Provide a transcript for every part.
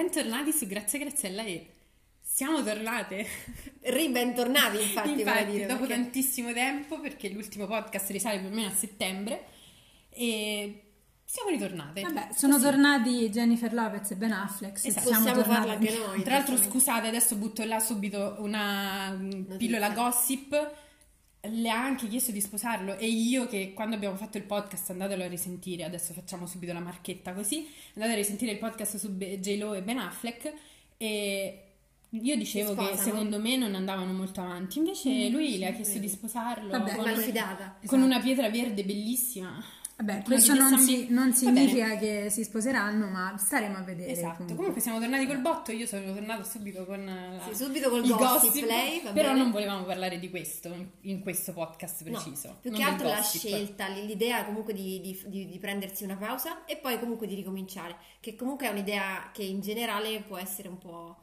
bentornati su Grazie Graziella e siamo tornate. Ribentornati, infatti, Infatti, dire, dopo perché- tantissimo tempo, perché l'ultimo podcast risale più o meno a settembre e siamo ritornate. Vabbè, sono Così. tornati Jennifer Lopez e Ben Affleck. Se Esatto. siamo Possiamo tornati. anche noi. Tra l'altro, scusate, adesso butto là subito una mm, pillola gossip. Le ha anche chiesto di sposarlo e io che quando abbiamo fatto il podcast andatelo a risentire, adesso facciamo subito la marchetta così, andate a risentire il podcast su J-Lo e Ben Affleck e io dicevo che secondo me non andavano molto avanti, invece lui le ha chiesto di sposarlo Vabbè, con, malfidata. con una pietra verde bellissima. Vabbè, Una questo non, si- non significa che si sposeranno, ma staremo a vedere. Esatto, comunque. comunque siamo tornati col botto, io sono tornata subito con eh, la- Sì, subito col gossip, lei, va però bene. non volevamo parlare di questo in, questo podcast No, preciso. più non che altro la gossip. scelta, l'idea comunque di, di- di- di prendersi una pausa e poi comunque di ricominciare, che comunque è un'idea che in generale può essere un po'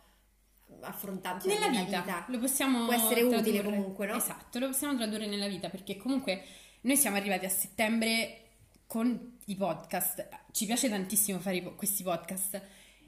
affrontata cioè Nella vita, lo possiamo Può essere utile tradurre. comunque, no? Esatto, lo possiamo tradurre nella vita perché comunque noi siamo arrivati a settembre con i podcast. Ci piace tantissimo fare questi podcast.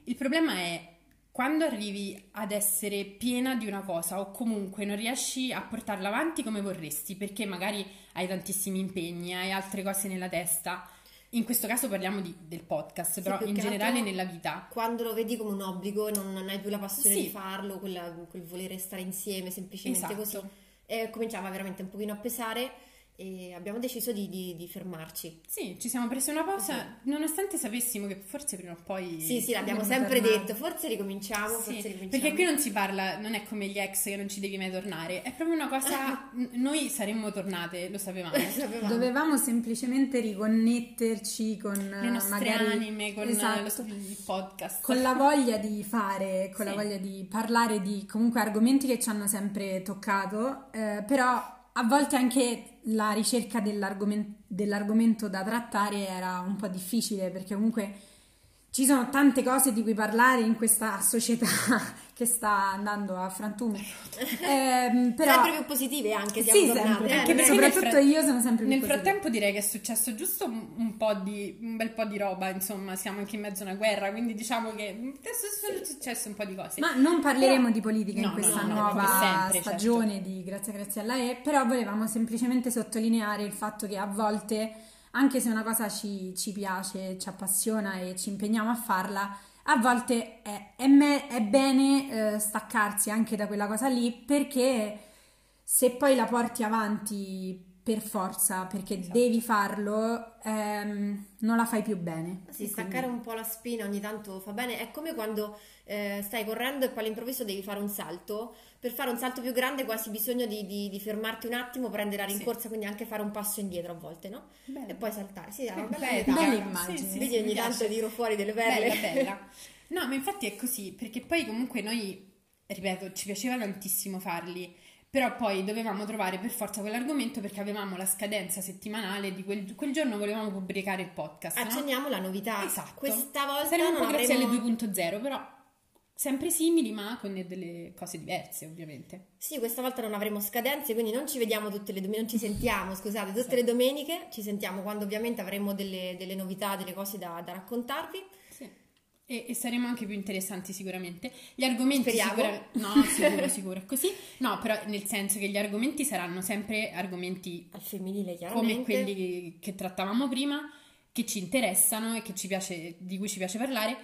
Il problema è quando arrivi ad essere piena di una cosa o comunque non riesci a portarla avanti come vorresti perché magari hai tantissimi impegni, hai altre cose nella testa. In questo caso parliamo di- del podcast, però più in generale nella vita. Quando lo vedi come un obbligo e non, non hai più la passione Sì. di farlo, quella- quel volere stare insieme semplicemente Esatto. così, e cominciava veramente un pochino a pesare e abbiamo deciso di, di- di fermarci. Sì, ci siamo presi una pausa, nonostante sapessimo che forse prima o poi... Sì, sì, l'abbiamo sempre tornare. detto, forse ricominciamo, Sì, forse ricominciamo. perché qui non si parla, non è come gli ex che non ci devi mai tornare, è proprio una cosa, noi saremmo tornate, lo sapevamo. Sapevamo. Dovevamo semplicemente riconnetterci con Le nostre magari anime con Esatto. lo- il podcast. con la voglia di fare, con la Sì. voglia di parlare di comunque argomenti che ci hanno sempre toccato, eh, però a volte anche la ricerca dell'argomen- dell'argomento da trattare era un po' difficile perché comunque ci sono tante cose di cui parlare in questa società che sta andando a frantumi. Ehm, però Sempre più positive anche, siamo sì, tornate. sempre, eh, soprattutto fra- io sono sempre più Nel positiva. frattempo direi che è successo giusto un, po' di, un bel po' di roba, insomma, siamo anche in mezzo a una guerra, quindi diciamo che adesso sono successe un po' di cose. Ma non parleremo Però- di politica No, in questa no, no, nuova sempre, certo. stagione di Grazie Grazie alla E, però volevamo semplicemente sottolineare il fatto che a volte, anche se una cosa ci, ci piace, ci appassiona e ci impegniamo a farla, a volte è, è me- è bene eh, staccarsi anche da quella cosa lì perché se poi la porti avanti per forza, perché Esatto. devi farlo, ehm, non la fai più bene. Sì, staccare un po' la spina ogni tanto fa bene. È come quando eh, stai correndo e poi all'improvviso devi fare un salto. Per fare un salto più grande quasi bisogno di, di- di fermarti un attimo, prendere la Sì. rincorsa, quindi anche fare un passo indietro a volte, no? Bello. E poi saltare. Sì, è una bella bella. Bella immagine. Sì, sì, Vedi sì, ogni tanto tiro fuori delle perle. Bella, bella. No, ma infatti è così, perché poi comunque noi, ripeto, ci piaceva tantissimo farli, però poi dovevamo trovare per forza quell'argomento perché avevamo la scadenza settimanale di quel, quel giorno volevamo pubblicare il podcast, no? Accenniamo la novità. Esatto. Questa volta un non po' grazie alle 2.0, però sempre simili, ma con delle cose diverse, ovviamente. Sì, questa volta non avremo scadenze, quindi non ci vediamo tutte le domeniche, non ci sentiamo, scusate, tutte Sì. le domeniche, ci sentiamo quando ovviamente avremo delle, delle novità, delle cose da, da raccontarvi. E, e saremo anche più interessanti sicuramente. Gli argomenti sicuramente... No, sicuro, sicuro, è così. No, però nel senso che gli argomenti saranno sempre argomenti Al femminile come chiaramente. quelli che trattavamo prima, che ci interessano e che ci piace, di cui ci piace parlare,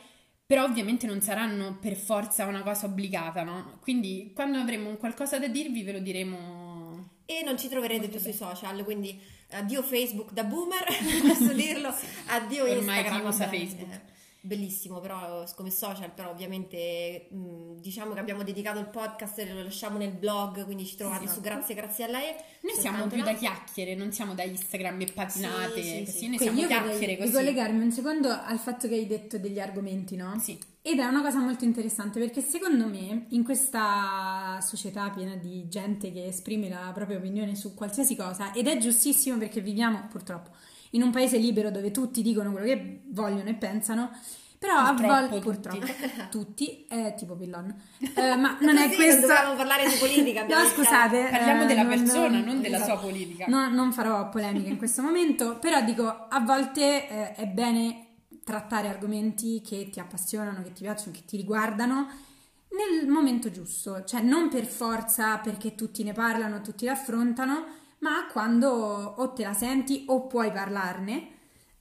però ovviamente non saranno per forza una cosa obbligata, no? Quindi quando avremo un qualcosa da dirvi ve lo diremo. E non ci troverete più sui social, quindi addio Facebook da boomer, posso dirlo, addio Ormai Instagram. chi usa Facebook. eh, bellissimo però come social, però ovviamente mh, diciamo che abbiamo dedicato il podcast, lo lasciamo nel blog, quindi ci trovate Esatto. su Grazie Grazie a lei. Noi siamo più da chiacchiere, non siamo da Instagram e patinate, Sì, sì, così, sì. noi Qui siamo chiacchiere così. ricollegarmi un secondo al fatto che hai detto degli argomenti, no? Sì. Ed è una cosa molto interessante perché secondo me in questa società piena di gente che esprime la propria opinione su qualsiasi cosa, ed è giustissimo perché viviamo purtroppo in un paese libero dove tutti dicono quello che vogliono e pensano, però a volte purtroppo tutti, è tipo Pillon, Eh, ma non è Così questo... dovevamo parlare di politica. No, scusate. Parliamo eh, della non- persona, non della esatto. sua politica. No, non farò polemiche in questo momento, però dico, a volte eh, è bene trattare argomenti che ti appassionano, che ti piacciono, che ti riguardano nel momento giusto, cioè non per forza perché tutti ne parlano, tutti l'affrontano, ma quando o te la senti o puoi parlarne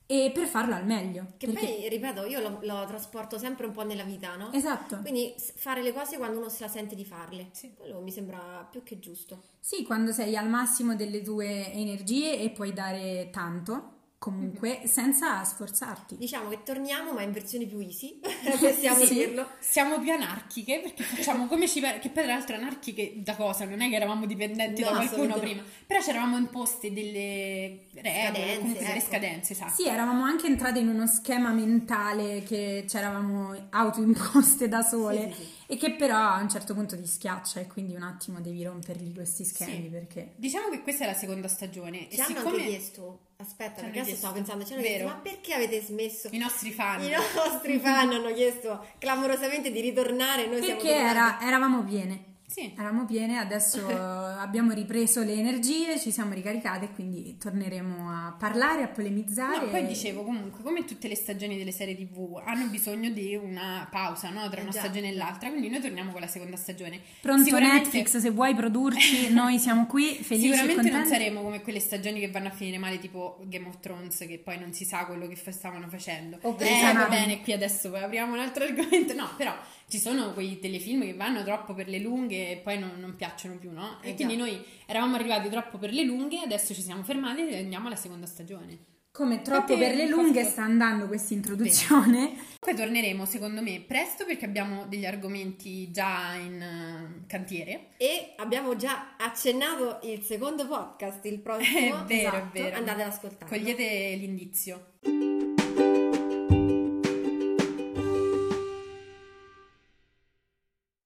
e per farlo al meglio. Che perché... poi, ripeto, io lo, lo, trasporto sempre un po' nella vita, no? Esatto. Quindi fare le cose quando uno se la sente di farle. Sì. Quello mi sembra più che giusto. Sì, quando sei al massimo delle tue energie e puoi dare tanto, comunque, mm-hmm. senza sforzarti. Diciamo che torniamo, ma in versione più easy, possiamo sì. dirlo. Siamo più anarchiche perché facciamo come ci pare, che poi tra l'altro anarchiche da cosa? Non è che eravamo dipendenti no, da qualcuno prima, però ci eravamo imposte delle regole, comunque ecco. delle scadenze, esatto. Sì, eravamo anche entrate in uno schema mentale che ci eravamo autoimposte da sole. Sì, sì, sì e che però a un certo punto ti schiaccia e quindi un attimo devi rompergli questi schemi sì. perché... Diciamo che questa è la seconda stagione. Ci e hanno siccome... anche chiesto, aspetta perché adesso stavo pensando, ci hanno chiesto ma perché avete smesso? I nostri fan. I nostri fan hanno chiesto clamorosamente di ritornare, noi perché siamo era, eravamo piene. Sì. Eravamo piene, adesso abbiamo ripreso le energie, ci siamo ricaricate, quindi torneremo a parlare, a polemizzare. No, poi dicevo comunque, come tutte le stagioni delle serie TV, hanno bisogno di una pausa no? tra una esatto. stagione e l'altra, quindi noi torniamo con la seconda stagione. Pronto Sicuramente... Netflix, se vuoi produrci, noi siamo qui, felici Sicuramente non saremo come quelle stagioni che vanno a finire male, tipo Game of Thrones, che poi non si sa quello che stavano facendo. Oh, eh, va bene, qui adesso apriamo un altro argomento. No, però ci sono quei telefilm che vanno troppo per le lunghe poi non, non piacciono più, no? E eh quindi noi eravamo arrivati troppo per le lunghe, adesso ci siamo fermati e andiamo alla seconda stagione. Come troppo perché per le lunghe sta andando questa introduzione. Poi torneremo secondo me presto perché abbiamo degli argomenti già in uh, cantiere. E abbiamo già accennato il secondo podcast, il prossimo. È vero, esatto. è vero. Andate ad ascoltare. Cogliete l'indizio.